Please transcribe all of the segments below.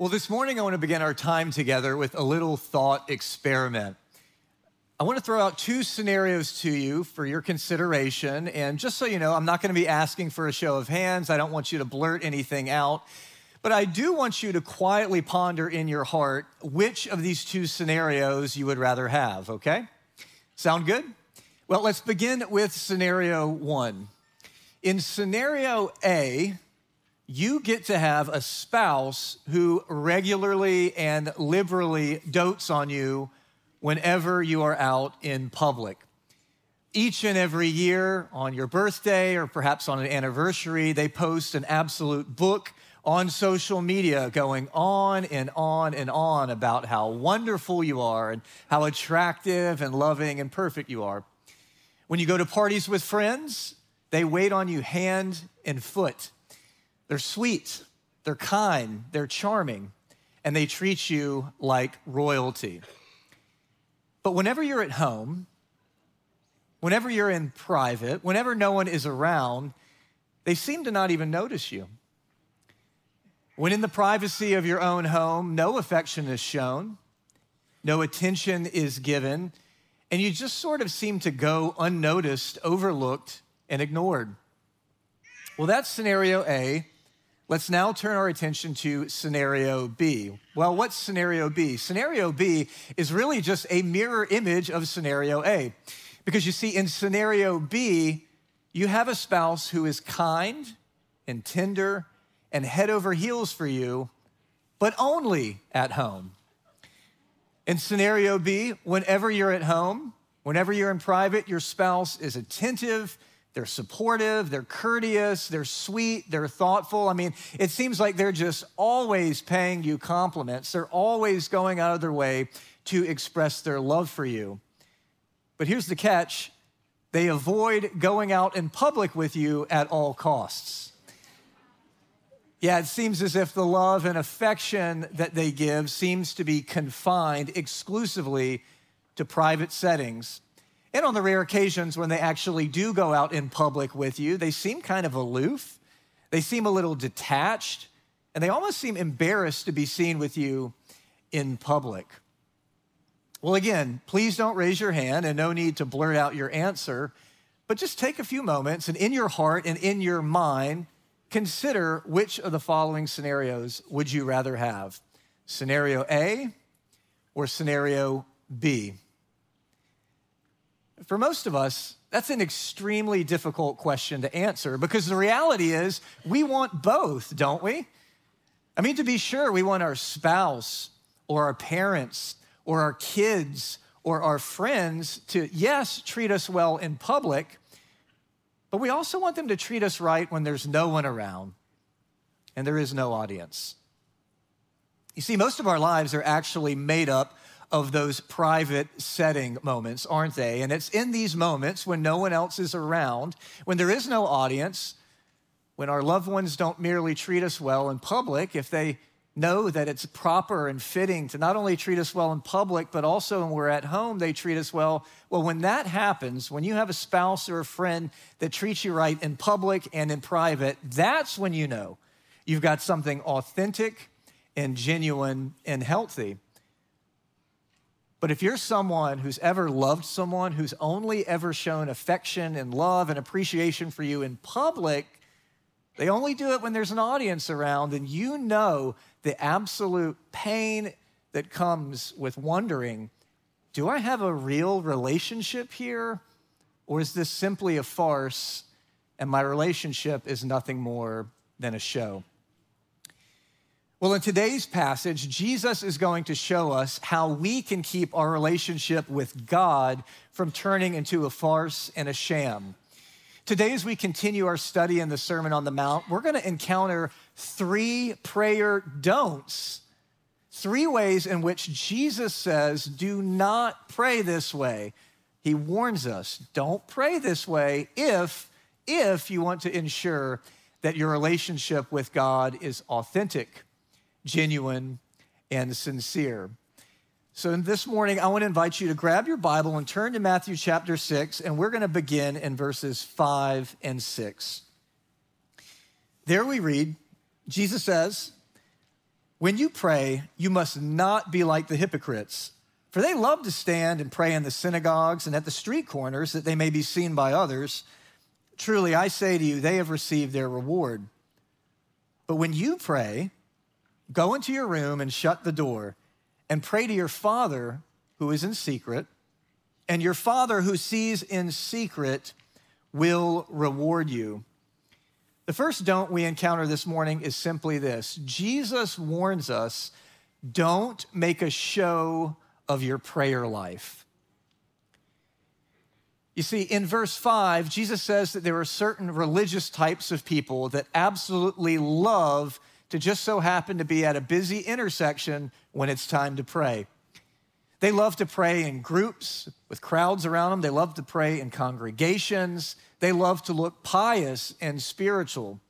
Well, this morning I want to begin our time together with a little thought experiment. I want to throw out two scenarios to you for your consideration. And just so you know, I'm not going to be asking for a show of hands. I don't want you to blurt anything out. But I do want you to quietly ponder in your heart which of these two scenarios you would rather have, okay? Sound good? Well, let's begin with scenario one. In scenario A, you get to have a spouse who regularly and liberally dotes on you whenever you are out in public. Each and every year on your birthday or perhaps on an anniversary, they post an absolute book on social media going on and on and on about how wonderful you are and how attractive and loving and perfect you are. When you go to parties with friends, they wait on you hand and foot they're sweet, they're kind, they're charming, and they treat you like royalty. But whenever you're at home, whenever you're in private, whenever no one is around, they seem to not even notice you. When in the privacy of your own home, no affection is shown, no attention is given, and you just sort of seem to go unnoticed, overlooked, and ignored. Well, that's scenario A. Let's now turn our attention to scenario B. Well, what's scenario B? Scenario B is really just a mirror image of scenario A. Because you see, in scenario B, you have a spouse who is kind and tender and head over heels for you, but only at home. In scenario B, whenever you're at home, whenever you're in private, your spouse is attentive they're supportive, they're courteous, they're sweet, they're thoughtful. I mean, it seems like they're just always paying you compliments. They're always going out of their way to express their love for you. But here's the catch they avoid going out in public with you at all costs. Yeah, it seems as if the love and affection that they give seems to be confined exclusively to private settings and on the rare occasions when they actually do go out in public with you, they seem kind of aloof. They seem a little detached, and they almost seem embarrassed to be seen with you in public. Well, again, please don't raise your hand and no need to blurt out your answer, but just take a few moments and in your heart and in your mind, consider which of the following scenarios would you rather have? Scenario A or scenario B? For most of us, that's an extremely difficult question to answer because the reality is we want both, don't we? I mean, to be sure, we want our spouse or our parents or our kids or our friends to, yes, treat us well in public, but we also want them to treat us right when there's no one around and there is no audience. You see, most of our lives are actually made up of those private setting moments, aren't they? And it's in these moments when no one else is around, when there is no audience, when our loved ones don't merely treat us well in public, if they know that it's proper and fitting to not only treat us well in public, but also when we're at home, they treat us well. Well, when that happens, when you have a spouse or a friend that treats you right in public and in private, that's when you know you've got something authentic and genuine and healthy. But if you're someone who's ever loved someone, who's only ever shown affection and love and appreciation for you in public, they only do it when there's an audience around, and you know the absolute pain that comes with wondering do I have a real relationship here? Or is this simply a farce and my relationship is nothing more than a show? Well, in today's passage, Jesus is going to show us how we can keep our relationship with God from turning into a farce and a sham. Today, as we continue our study in the Sermon on the Mount, we're going to encounter three prayer don'ts, three ways in which Jesus says, do not pray this way. He warns us, don't pray this way if, if you want to ensure that your relationship with God is authentic genuine, and sincere. So, this morning, I want to invite you to grab your Bible and turn to Matthew chapter 6, and we're going to begin in verses 5 and 6. There we read, Jesus says, When you pray, you must not be like the hypocrites, for they love to stand and pray in the synagogues and at the street corners that they may be seen by others. Truly, I say to you, they have received their reward. But when you pray, go into your room and shut the door and pray to your Father who is in secret, and your Father who sees in secret will reward you. The first don't we encounter this morning is simply this Jesus warns us don't make a show of your prayer life. You see, in verse 5, Jesus says that there are certain religious types of people that absolutely love to just so happen to be at a busy intersection when it's time to pray. They love to pray in groups with crowds around them. They love to pray in congregations. They love to look pious and spiritual.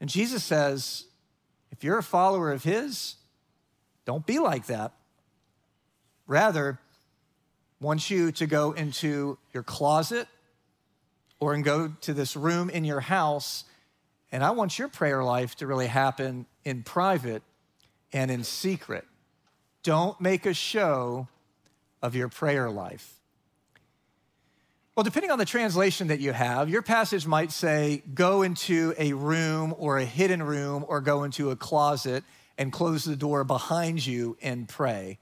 And Jesus says, if you're a follower of His, don't be like that. Rather, wants you to go into your closet or and go to this room in your house. And I want your prayer life to really happen in private and in secret. Don't make a show of your prayer life. Well, depending on the translation that you have, your passage might say, go into a room or a hidden room or go into a closet and close the door behind you and pray.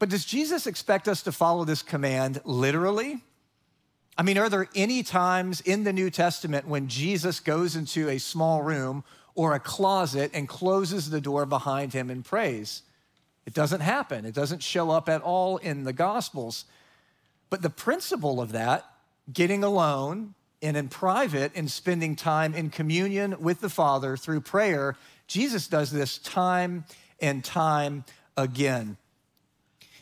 But does Jesus expect us to follow this command literally? I mean, are there any times in the New Testament when Jesus goes into a small room or a closet and closes the door behind him and prays? It doesn't happen. It doesn't show up at all in the Gospels. But the principle of that, getting alone and in private and spending time in communion with the Father through prayer, Jesus does this time and time again.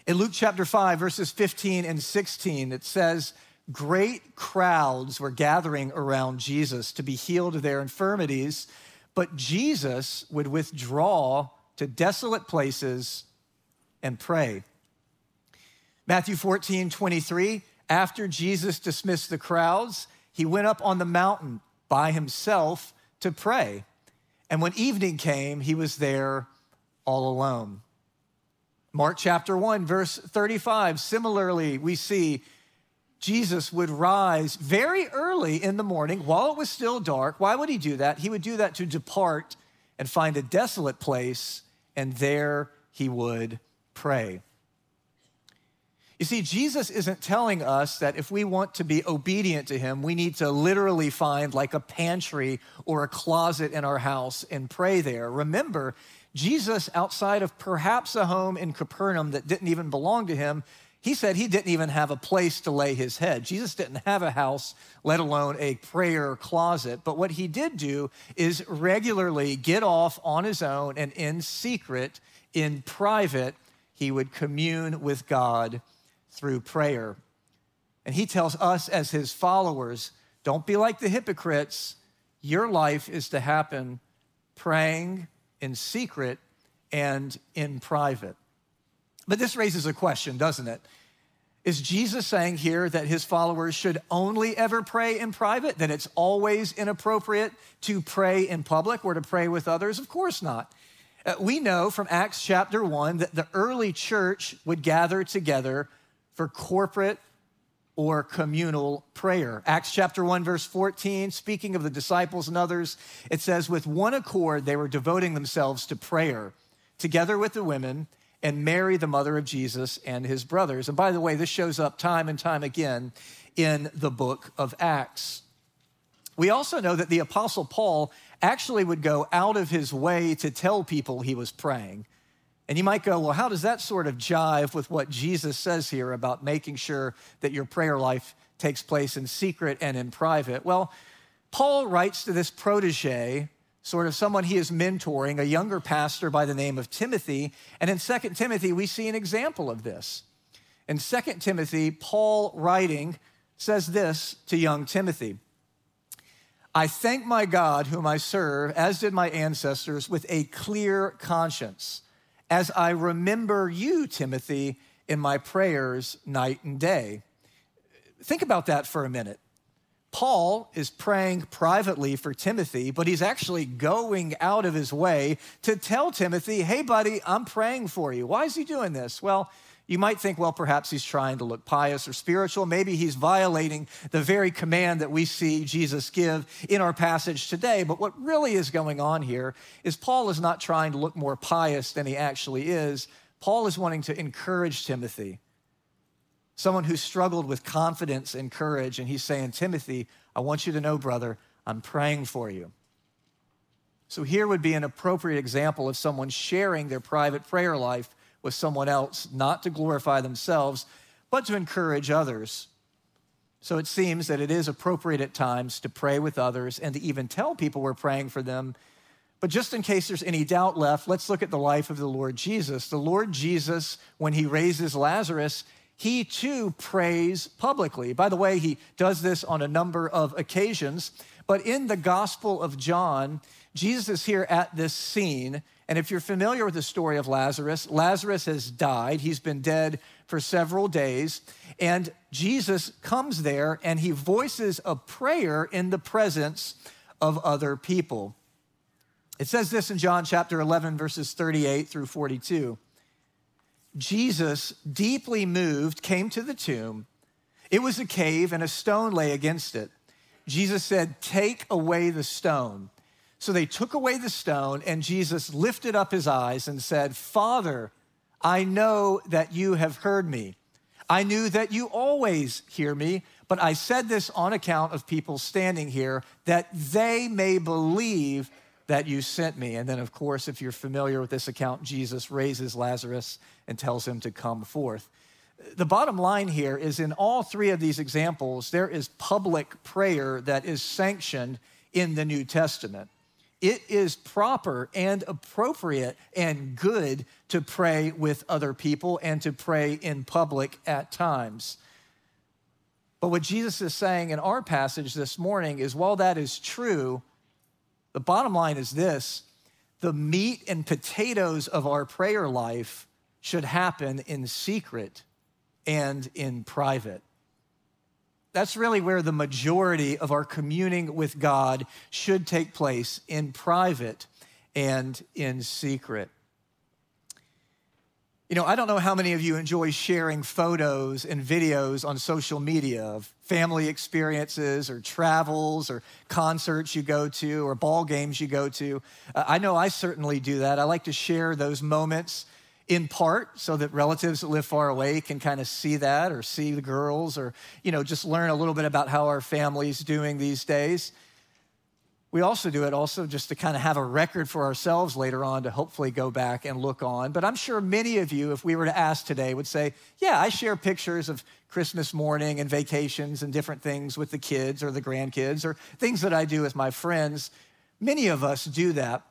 In Luke chapter 5, verses 15 and 16, it says, Great crowds were gathering around Jesus to be healed of their infirmities, but Jesus would withdraw to desolate places and pray. Matthew 14, 23, after Jesus dismissed the crowds, he went up on the mountain by himself to pray. And when evening came, he was there all alone. Mark chapter 1, verse 35, similarly, we see Jesus would rise very early in the morning while it was still dark. Why would he do that? He would do that to depart and find a desolate place, and there he would pray. You see, Jesus isn't telling us that if we want to be obedient to him, we need to literally find like a pantry or a closet in our house and pray there. Remember, Jesus, outside of perhaps a home in Capernaum that didn't even belong to him, he said he didn't even have a place to lay his head. Jesus didn't have a house, let alone a prayer closet. But what he did do is regularly get off on his own and in secret, in private, he would commune with God through prayer. And he tells us as his followers don't be like the hypocrites. Your life is to happen praying in secret and in private. But this raises a question, doesn't it? Is Jesus saying here that his followers should only ever pray in private, that it's always inappropriate to pray in public or to pray with others? Of course not. Uh, we know from Acts chapter 1 that the early church would gather together for corporate or communal prayer. Acts chapter 1, verse 14, speaking of the disciples and others, it says, With one accord, they were devoting themselves to prayer, together with the women, and Mary, the mother of Jesus, and his brothers. And by the way, this shows up time and time again in the book of Acts. We also know that the Apostle Paul actually would go out of his way to tell people he was praying. And you might go, well, how does that sort of jive with what Jesus says here about making sure that your prayer life takes place in secret and in private? Well, Paul writes to this protege, sort of someone he is mentoring, a younger pastor by the name of Timothy. And in 2 Timothy, we see an example of this. In 2 Timothy, Paul writing says this to young Timothy I thank my God, whom I serve, as did my ancestors, with a clear conscience as I remember you, Timothy, in my prayers night and day. Think about that for a minute. Paul is praying privately for Timothy, but he's actually going out of his way to tell Timothy, hey, buddy, I'm praying for you. Why is he doing this? Well, you might think, well, perhaps he's trying to look pious or spiritual. Maybe he's violating the very command that we see Jesus give in our passage today. But what really is going on here is Paul is not trying to look more pious than he actually is. Paul is wanting to encourage Timothy someone who struggled with confidence and courage. And he's saying, Timothy, I want you to know, brother, I'm praying for you. So here would be an appropriate example of someone sharing their private prayer life with someone else, not to glorify themselves, but to encourage others. So it seems that it is appropriate at times to pray with others and to even tell people we're praying for them. But just in case there's any doubt left, let's look at the life of the Lord Jesus. The Lord Jesus, when he raises Lazarus, he too prays publicly. By the way, he does this on a number of occasions. But in the Gospel of John, Jesus is here at this scene. And if you're familiar with the story of Lazarus, Lazarus has died. He's been dead for several days. And Jesus comes there and he voices a prayer in the presence of other people. It says this in John chapter 11, verses 38 through 42. Jesus, deeply moved, came to the tomb. It was a cave, and a stone lay against it. Jesus said, Take away the stone. So they took away the stone, and Jesus lifted up his eyes and said, Father, I know that you have heard me. I knew that you always hear me, but I said this on account of people standing here, that they may believe that you sent me. And then, of course, if you're familiar with this account, Jesus raises Lazarus and tells him to come forth. The bottom line here is in all three of these examples, there is public prayer that is sanctioned in the New Testament. It is proper and appropriate and good to pray with other people and to pray in public at times. But what Jesus is saying in our passage this morning is while that is true, the bottom line is this the meat and potatoes of our prayer life should happen in secret and in private. That's really where the majority of our communing with God should take place in private and in secret. You know, I don't know how many of you enjoy sharing photos and videos on social media of family experiences or travels or concerts you go to or ball games you go to. Uh, I know I certainly do that. I like to share those moments in part so that relatives that live far away can kind of see that or see the girls or, you know, just learn a little bit about how our family's doing these days. We also do it also just to kind of have a record for ourselves later on to hopefully go back and look on. But I'm sure many of you, if we were to ask today, would say, Yeah, I share pictures of Christmas morning and vacations and different things with the kids or the grandkids or things that I do with my friends. Many of us do that.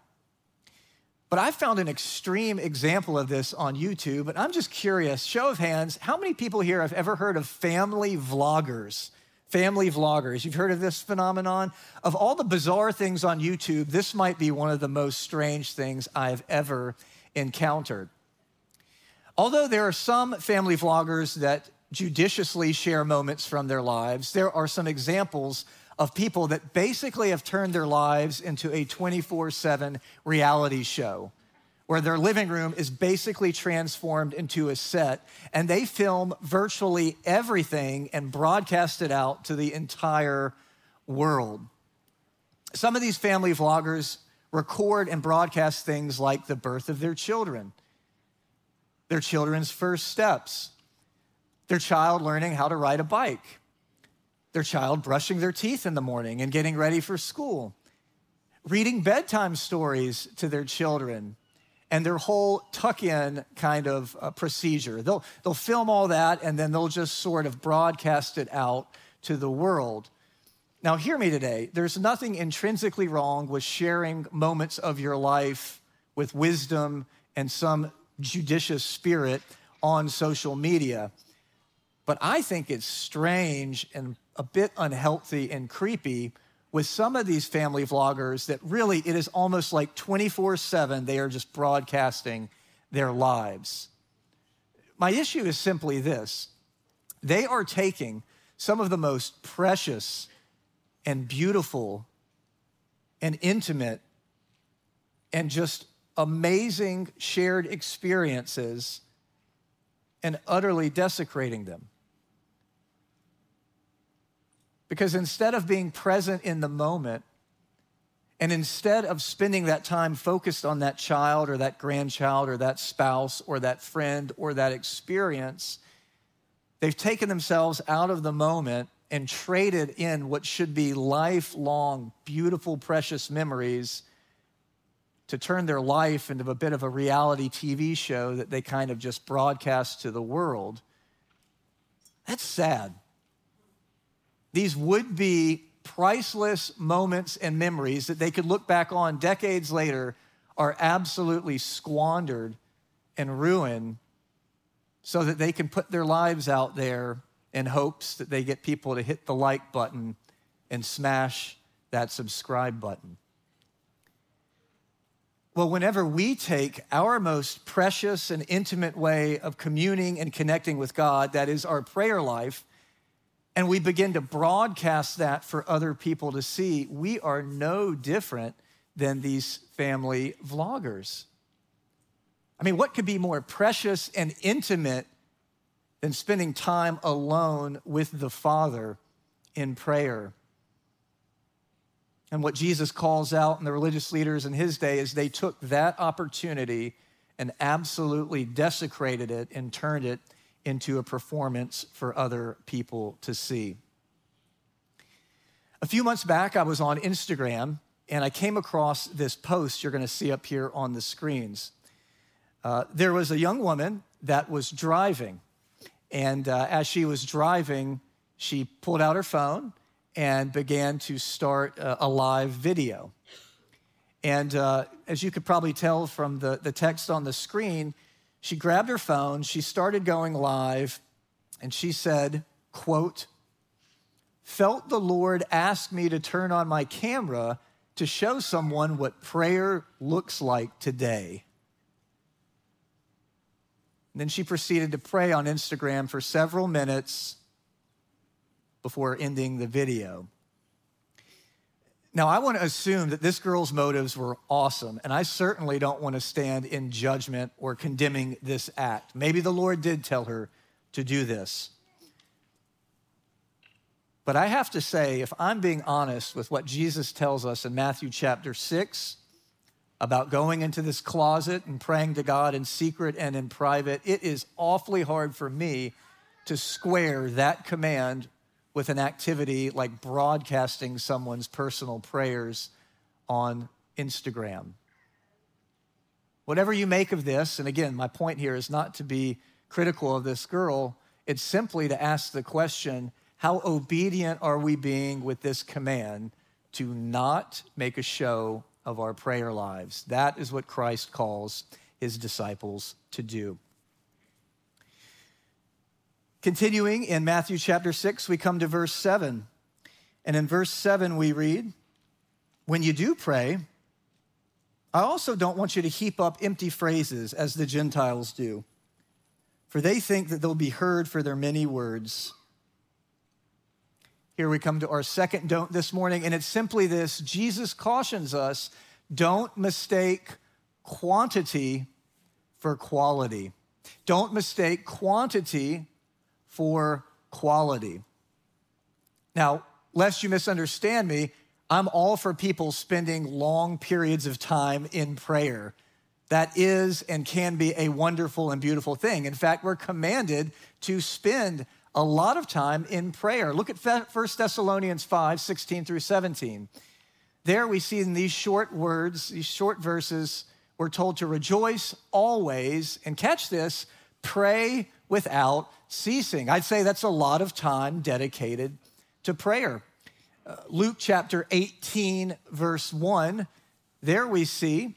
But I found an extreme example of this on YouTube, and I'm just curious show of hands, how many people here have ever heard of family vloggers? Family vloggers. You've heard of this phenomenon? Of all the bizarre things on YouTube, this might be one of the most strange things I've ever encountered. Although there are some family vloggers that judiciously share moments from their lives, there are some examples of people that basically have turned their lives into a 24 7 reality show where their living room is basically transformed into a set, and they film virtually everything and broadcast it out to the entire world. Some of these family vloggers record and broadcast things like the birth of their children, their children's first steps, their child learning how to ride a bike, their child brushing their teeth in the morning and getting ready for school, reading bedtime stories to their children, and their whole tuck in kind of uh, procedure. They'll, they'll film all that and then they'll just sort of broadcast it out to the world. Now, hear me today. There's nothing intrinsically wrong with sharing moments of your life with wisdom and some judicious spirit on social media. But I think it's strange and a bit unhealthy and creepy with some of these family vloggers that really it is almost like 24 7, they are just broadcasting their lives. My issue is simply this they are taking some of the most precious and beautiful and intimate and just amazing shared experiences and utterly desecrating them. Because instead of being present in the moment, and instead of spending that time focused on that child or that grandchild or that spouse or that friend or that experience, they've taken themselves out of the moment and traded in what should be lifelong, beautiful, precious memories to turn their life into a bit of a reality TV show that they kind of just broadcast to the world. That's sad. These would be priceless moments and memories that they could look back on decades later are absolutely squandered and ruined so that they can put their lives out there in hopes that they get people to hit the like button and smash that subscribe button. Well, whenever we take our most precious and intimate way of communing and connecting with God, that is our prayer life, and we begin to broadcast that for other people to see, we are no different than these family vloggers. I mean, what could be more precious and intimate than spending time alone with the Father in prayer? And what Jesus calls out in the religious leaders in his day is they took that opportunity and absolutely desecrated it and turned it into a performance for other people to see. A few months back, I was on Instagram and I came across this post you're going to see up here on the screens. Uh, there was a young woman that was driving, and uh, as she was driving, she pulled out her phone and began to start a, a live video. And uh, as you could probably tell from the, the text on the screen, she grabbed her phone, she started going live, and she said, quote, felt the Lord ask me to turn on my camera to show someone what prayer looks like today. And then she proceeded to pray on Instagram for several minutes before ending the video. Now, I want to assume that this girl's motives were awesome, and I certainly don't want to stand in judgment or condemning this act. Maybe the Lord did tell her to do this. But I have to say, if I'm being honest with what Jesus tells us in Matthew chapter 6 about going into this closet and praying to God in secret and in private, it is awfully hard for me to square that command with an activity like broadcasting someone's personal prayers on Instagram. Whatever you make of this, and again, my point here is not to be critical of this girl, it's simply to ask the question how obedient are we being with this command to not make a show of our prayer lives? That is what Christ calls his disciples to do. Continuing in Matthew chapter 6, we come to verse 7. And in verse 7, we read, When you do pray, I also don't want you to heap up empty phrases as the Gentiles do, for they think that they'll be heard for their many words. Here we come to our second don't this morning, and it's simply this Jesus cautions us don't mistake quantity for quality. Don't mistake quantity for quality. Now, lest you misunderstand me, I'm all for people spending long periods of time in prayer. That is and can be a wonderful and beautiful thing. In fact, we're commanded to spend a lot of time in prayer. Look at 1 Thessalonians 5 16 through 17. There we see in these short words, these short verses, we're told to rejoice always, and catch this, pray without ceasing. I'd say that's a lot of time dedicated to prayer. Uh, Luke chapter 18, verse 1, there we see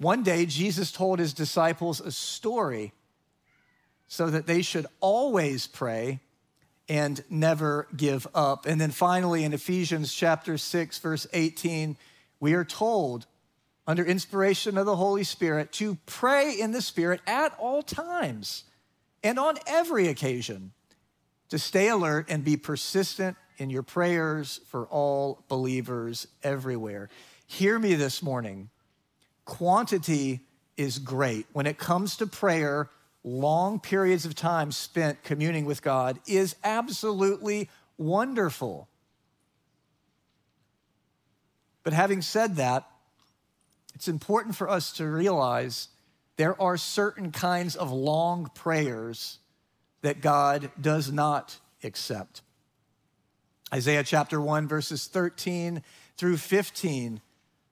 one day Jesus told his disciples a story so that they should always pray and never give up. And then finally, in Ephesians chapter 6, verse 18, we are told, under inspiration of the Holy Spirit, to pray in the Spirit at all times and on every occasion to stay alert and be persistent in your prayers for all believers everywhere. Hear me this morning. Quantity is great. When it comes to prayer, long periods of time spent communing with God is absolutely wonderful. But having said that, it's important for us to realize there are certain kinds of long prayers that God does not accept. Isaiah chapter 1, verses 13 through 15,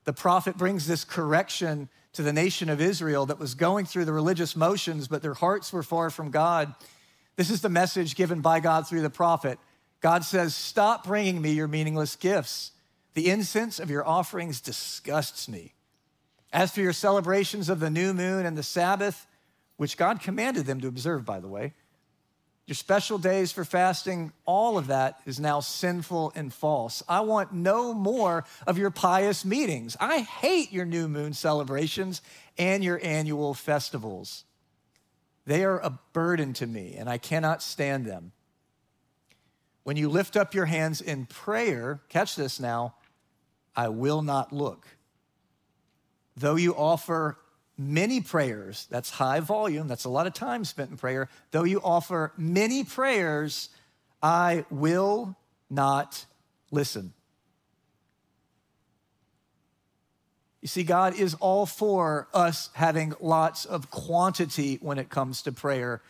the prophet brings this correction to the nation of Israel that was going through the religious motions, but their hearts were far from God. This is the message given by God through the prophet. God says, Stop bringing me your meaningless gifts. The incense of your offerings disgusts me. As for your celebrations of the new moon and the Sabbath, which God commanded them to observe, by the way, your special days for fasting, all of that is now sinful and false. I want no more of your pious meetings. I hate your new moon celebrations and your annual festivals. They are a burden to me, and I cannot stand them. When you lift up your hands in prayer, catch this now, I will not look. Though you offer many prayers, that's high volume, that's a lot of time spent in prayer. Though you offer many prayers, I will not listen. You see, God is all for us having lots of quantity when it comes to prayer.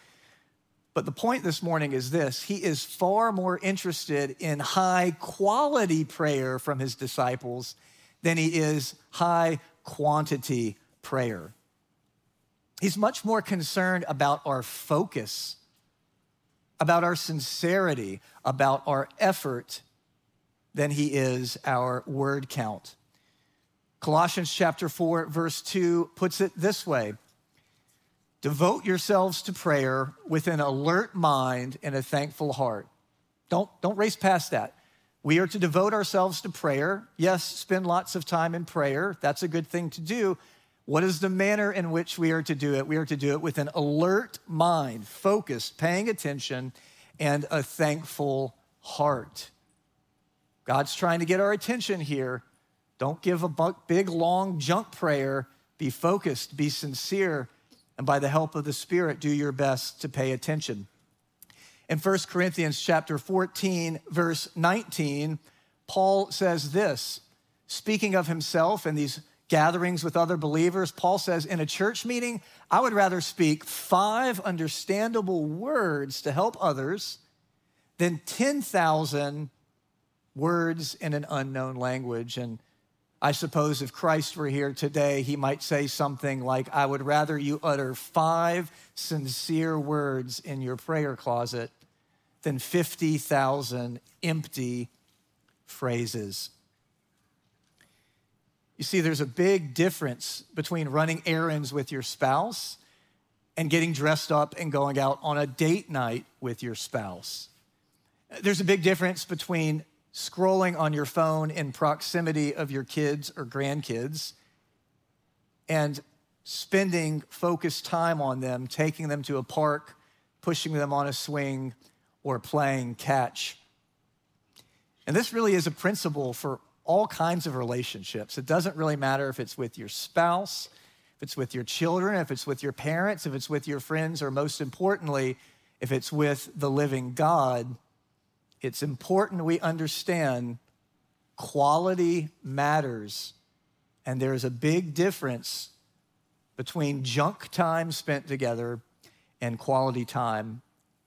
But the point this morning is this He is far more interested in high quality prayer from His disciples than He is high quantity prayer. He's much more concerned about our focus, about our sincerity, about our effort than he is our word count. Colossians chapter 4, verse 2 puts it this way Devote yourselves to prayer with an alert mind and a thankful heart. Don't, don't race past that. We are to devote ourselves to prayer. Yes, spend lots of time in prayer. That's a good thing to do. What is the manner in which we are to do it? We are to do it with an alert mind, focused, paying attention, and a thankful heart. God's trying to get our attention here. Don't give a big, long junk prayer. Be focused, be sincere, and by the help of the Spirit, do your best to pay attention. In 1 Corinthians chapter 14, verse 19, Paul says this, speaking of himself and these gatherings with other believers, Paul says, in a church meeting, I would rather speak five understandable words to help others than 10,000 words in an unknown language. And I suppose if Christ were here today, he might say something like, I would rather you utter five sincere words in your prayer closet than 50,000 empty phrases. You see, there's a big difference between running errands with your spouse and getting dressed up and going out on a date night with your spouse. There's a big difference between scrolling on your phone in proximity of your kids or grandkids and spending focused time on them, taking them to a park, pushing them on a swing, or playing catch. And this really is a principle for all kinds of relationships. It doesn't really matter if it's with your spouse, if it's with your children, if it's with your parents, if it's with your friends, or most importantly, if it's with the living God. It's important we understand quality matters. And there's a big difference between junk time spent together and quality time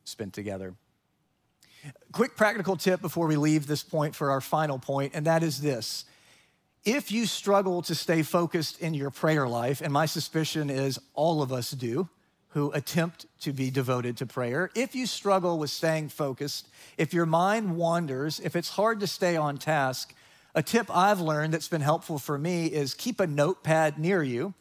spent together. Quick practical tip before we leave this point for our final point, and that is this. If you struggle to stay focused in your prayer life, and my suspicion is all of us do who attempt to be devoted to prayer, if you struggle with staying focused, if your mind wanders, if it's hard to stay on task, a tip I've learned that's been helpful for me is keep a notepad near you.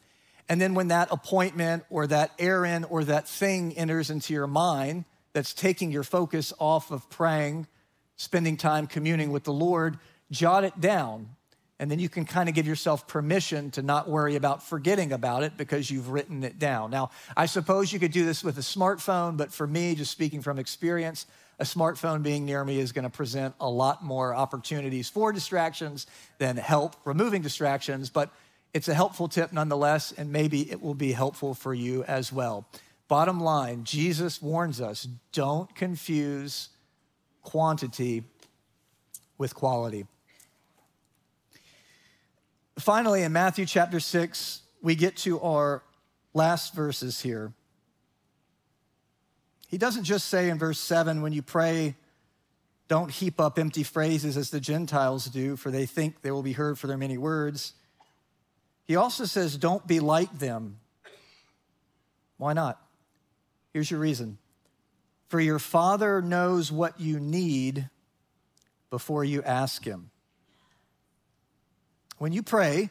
And then when that appointment or that errand or that thing enters into your mind, that's taking your focus off of praying, spending time communing with the Lord, jot it down. And then you can kind of give yourself permission to not worry about forgetting about it because you've written it down. Now, I suppose you could do this with a smartphone, but for me, just speaking from experience, a smartphone being near me is going to present a lot more opportunities for distractions than help removing distractions, but it's a helpful tip nonetheless, and maybe it will be helpful for you as well. Bottom line, Jesus warns us don't confuse quantity with quality. Finally, in Matthew chapter 6, we get to our last verses here. He doesn't just say in verse 7 when you pray, don't heap up empty phrases as the Gentiles do, for they think they will be heard for their many words. He also says, don't be like them. Why not? Here's your reason For your Father knows what you need before you ask Him. When you pray,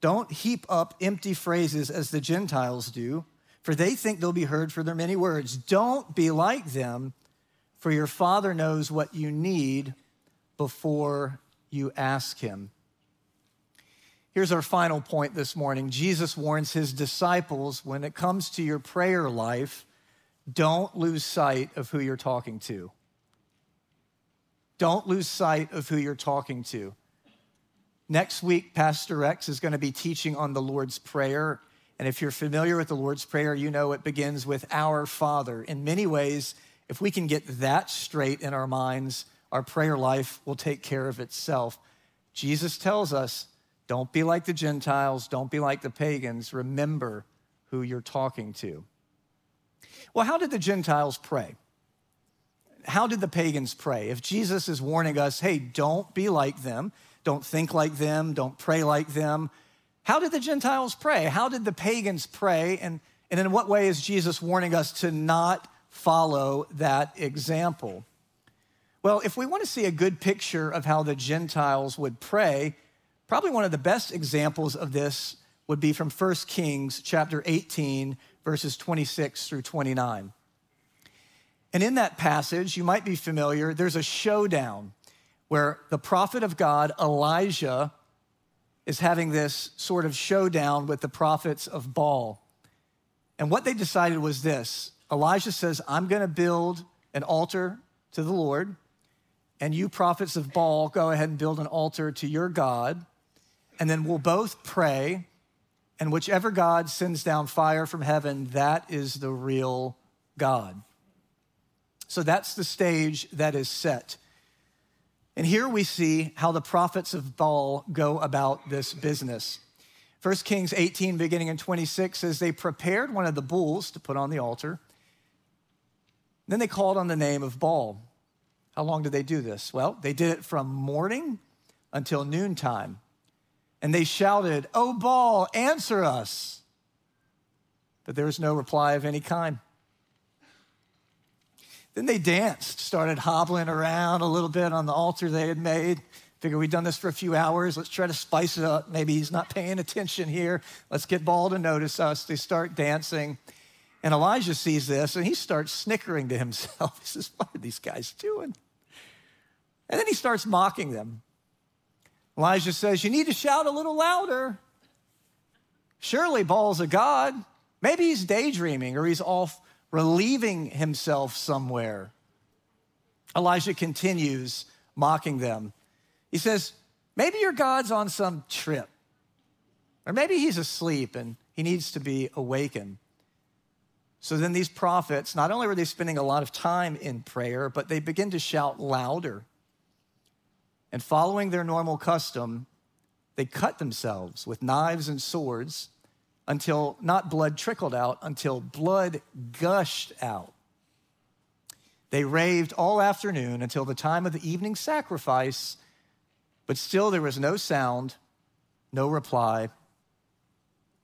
don't heap up empty phrases as the Gentiles do, for they think they'll be heard for their many words. Don't be like them, for your Father knows what you need before you ask Him. Here's our final point this morning. Jesus warns his disciples when it comes to your prayer life, don't lose sight of who you're talking to. Don't lose sight of who you're talking to. Next week, Pastor Rex is going to be teaching on the Lord's Prayer. And if you're familiar with the Lord's Prayer, you know it begins with Our Father. In many ways, if we can get that straight in our minds, our prayer life will take care of itself. Jesus tells us don't be like the Gentiles, don't be like the pagans. Remember who you're talking to. Well, how did the Gentiles pray? How did the pagans pray? If Jesus is warning us, hey, don't be like them, don't think like them, don't pray like them, how did the Gentiles pray? How did the pagans pray? And, and in what way is Jesus warning us to not follow that example? Well, if we want to see a good picture of how the Gentiles would pray, probably one of the best examples of this would be from 1 Kings chapter 18, verses 26 through 29. And in that passage, you might be familiar, there's a showdown where the prophet of God, Elijah, is having this sort of showdown with the prophets of Baal. And what they decided was this Elijah says, I'm going to build an altar to the Lord, and you prophets of Baal, go ahead and build an altar to your God, and then we'll both pray and whichever God sends down fire from heaven, that is the real God. So that's the stage that is set. And here we see how the prophets of Baal go about this business. 1 Kings 18, beginning in 26, says they prepared one of the bulls to put on the altar. Then they called on the name of Baal. How long did they do this? Well, they did it from morning until noontime. And they shouted, Oh, Baal, answer us. But there was no reply of any kind. Then they danced, started hobbling around a little bit on the altar they had made. Figure we've done this for a few hours. Let's try to spice it up. Maybe he's not paying attention here. Let's get Baal to notice us. They start dancing. And Elijah sees this and he starts snickering to himself. He says, What are these guys doing? And then he starts mocking them. Elijah says, You need to shout a little louder. Surely Baal's a god. Maybe he's daydreaming or he's off relieving himself somewhere. Elijah continues mocking them. He says, Maybe your God's on some trip, or maybe he's asleep and he needs to be awakened. So then these prophets, not only were they spending a lot of time in prayer, but they begin to shout louder. And following their normal custom, they cut themselves with knives and swords until not blood trickled out, until blood gushed out. They raved all afternoon until the time of the evening sacrifice, but still there was no sound, no reply,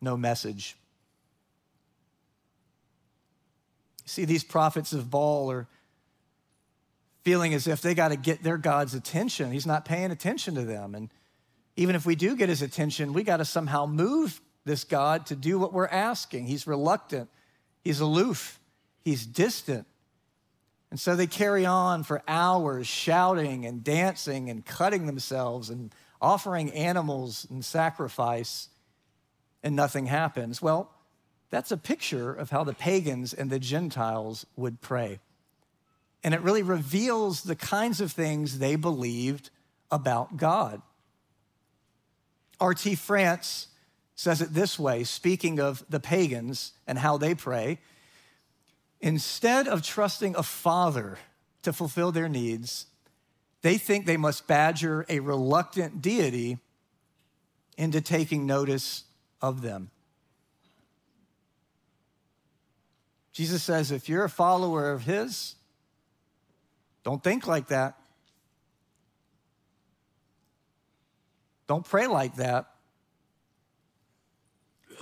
no message. See, these prophets of Baal are feeling as if they got to get their God's attention. He's not paying attention to them. And even if we do get his attention, we got to somehow move this God to do what we're asking. He's reluctant, he's aloof, he's distant. And so they carry on for hours shouting and dancing and cutting themselves and offering animals and sacrifice, and nothing happens. Well, that's a picture of how the pagans and the Gentiles would pray. And it really reveals the kinds of things they believed about God. R.T. France says it this way, speaking of the pagans and how they pray. Instead of trusting a father to fulfill their needs, they think they must badger a reluctant deity into taking notice of them. Jesus says, if you're a follower of his, don't think like that. Don't pray like that.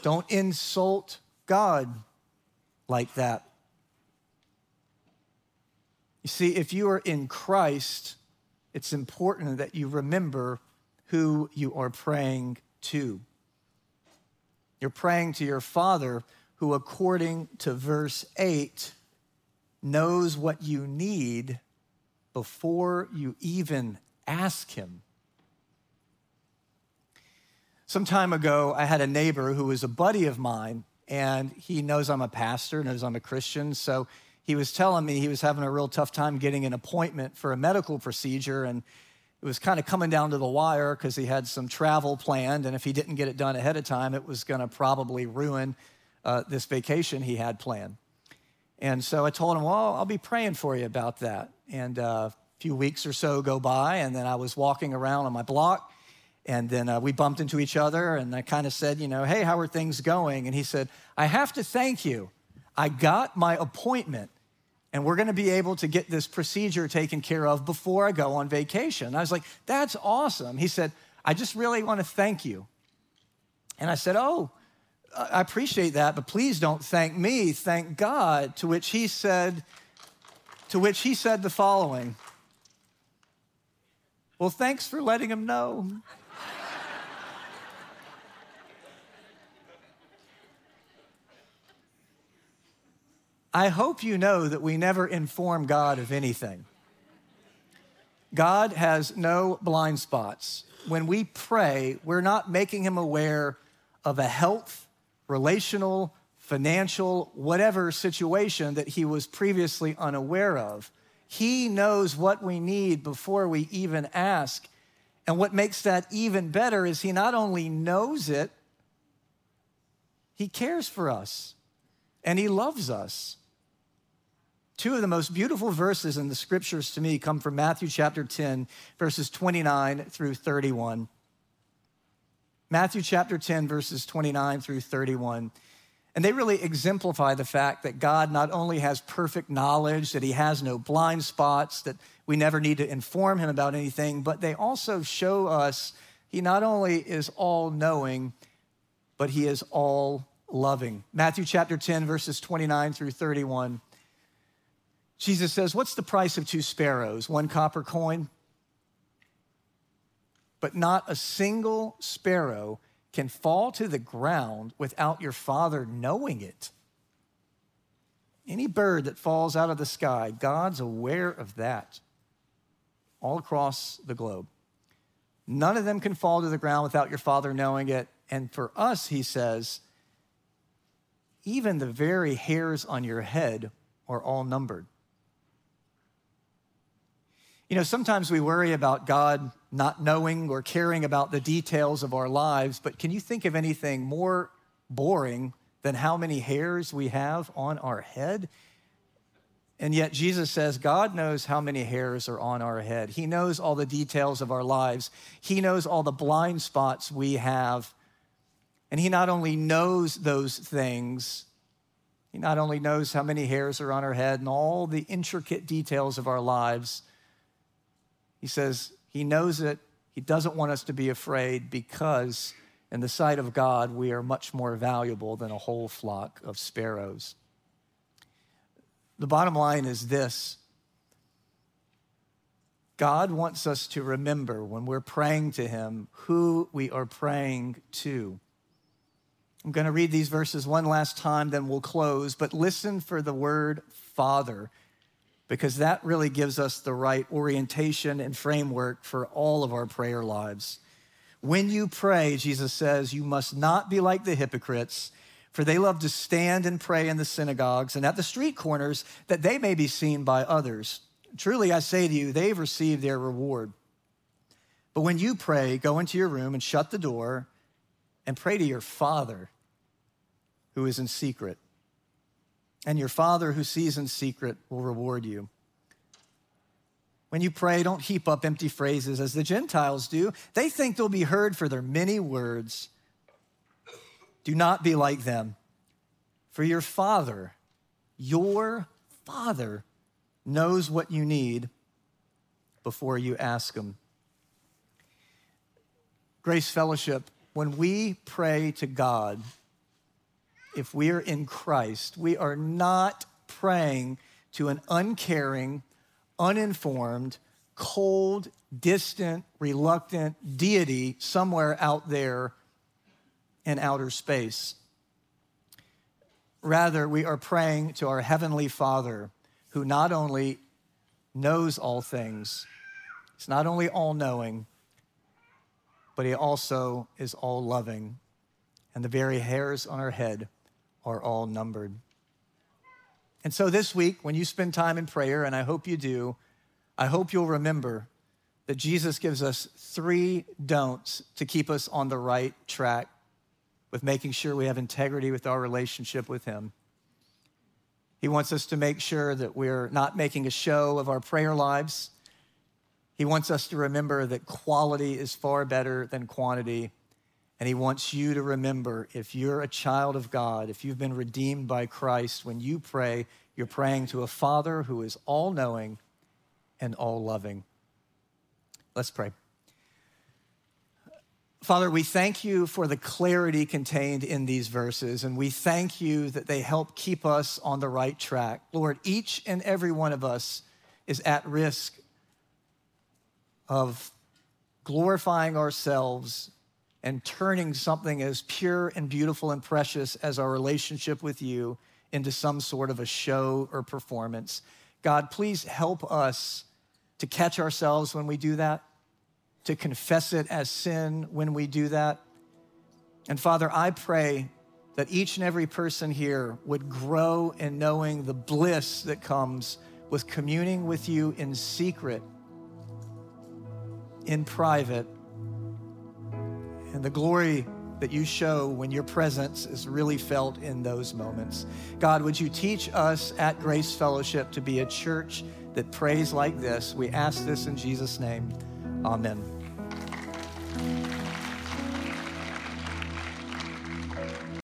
Don't insult God like that. You see, if you are in Christ, it's important that you remember who you are praying to. You're praying to your Father, who, according to verse 8, knows what you need before you even ask Him. Some time ago, I had a neighbor who was a buddy of mine, and he knows I'm a pastor, knows I'm a Christian. So he was telling me he was having a real tough time getting an appointment for a medical procedure. And it was kind of coming down to the wire because he had some travel planned. And if he didn't get it done ahead of time, it was going to probably ruin uh, this vacation he had planned. And so I told him, Well, I'll be praying for you about that. And uh, a few weeks or so go by, and then I was walking around on my block. And then uh, we bumped into each other, and I kind of said, You know, hey, how are things going? And he said, I have to thank you. I got my appointment and we're going to be able to get this procedure taken care of before I go on vacation. I was like, that's awesome. He said, I just really want to thank you. And I said, Oh, I appreciate that, but please don't thank me, thank God. To which he said, to which he said the following. Well, thanks for letting him know. I hope you know that we never inform God of anything. God has no blind spots. When we pray, we're not making him aware of a health, relational, financial, whatever situation that he was previously unaware of. He knows what we need before we even ask. And what makes that even better is he not only knows it, he cares for us and he loves us. Two of the most beautiful verses in the scriptures to me come from Matthew chapter 10, verses 29 through 31. Matthew chapter 10, verses 29 through 31. And they really exemplify the fact that God not only has perfect knowledge, that he has no blind spots, that we never need to inform him about anything, but they also show us he not only is all knowing, but he is all loving. Matthew chapter 10, verses 29 through 31. Jesus says, What's the price of two sparrows? One copper coin? But not a single sparrow can fall to the ground without your father knowing it. Any bird that falls out of the sky, God's aware of that all across the globe. None of them can fall to the ground without your father knowing it. And for us, he says, even the very hairs on your head are all numbered. You know, sometimes we worry about God not knowing or caring about the details of our lives, but can you think of anything more boring than how many hairs we have on our head? And yet, Jesus says God knows how many hairs are on our head. He knows all the details of our lives. He knows all the blind spots we have. And He not only knows those things, He not only knows how many hairs are on our head and all the intricate details of our lives, he says he knows it. He doesn't want us to be afraid because, in the sight of God, we are much more valuable than a whole flock of sparrows. The bottom line is this God wants us to remember when we're praying to Him who we are praying to. I'm going to read these verses one last time, then we'll close. But listen for the word Father because that really gives us the right orientation and framework for all of our prayer lives. When you pray, Jesus says, you must not be like the hypocrites, for they love to stand and pray in the synagogues and at the street corners that they may be seen by others. Truly, I say to you, they've received their reward. But when you pray, go into your room and shut the door and pray to your Father who is in secret. And your Father who sees in secret will reward you. When you pray, don't heap up empty phrases as the Gentiles do. They think they'll be heard for their many words. Do not be like them, for your Father, your Father, knows what you need before you ask Him. Grace Fellowship, when we pray to God, if we are in Christ, we are not praying to an uncaring, uninformed, cold, distant, reluctant deity somewhere out there in outer space. Rather, we are praying to our Heavenly Father, who not only knows all things, He's not only all knowing, but He also is all loving. And the very hairs on our head are all numbered. And so this week, when you spend time in prayer, and I hope you do, I hope you'll remember that Jesus gives us three don'ts to keep us on the right track with making sure we have integrity with our relationship with Him. He wants us to make sure that we're not making a show of our prayer lives. He wants us to remember that quality is far better than quantity. And he wants you to remember if you're a child of God, if you've been redeemed by Christ, when you pray, you're praying to a Father who is all knowing and all loving. Let's pray. Father, we thank you for the clarity contained in these verses, and we thank you that they help keep us on the right track. Lord, each and every one of us is at risk of glorifying ourselves and turning something as pure and beautiful and precious as our relationship with you into some sort of a show or performance. God, please help us to catch ourselves when we do that, to confess it as sin when we do that. And Father, I pray that each and every person here would grow in knowing the bliss that comes with communing with you in secret, in private and the glory that you show when your presence is really felt in those moments. God, would you teach us at Grace Fellowship to be a church that prays like this? We ask this in Jesus' name. Amen.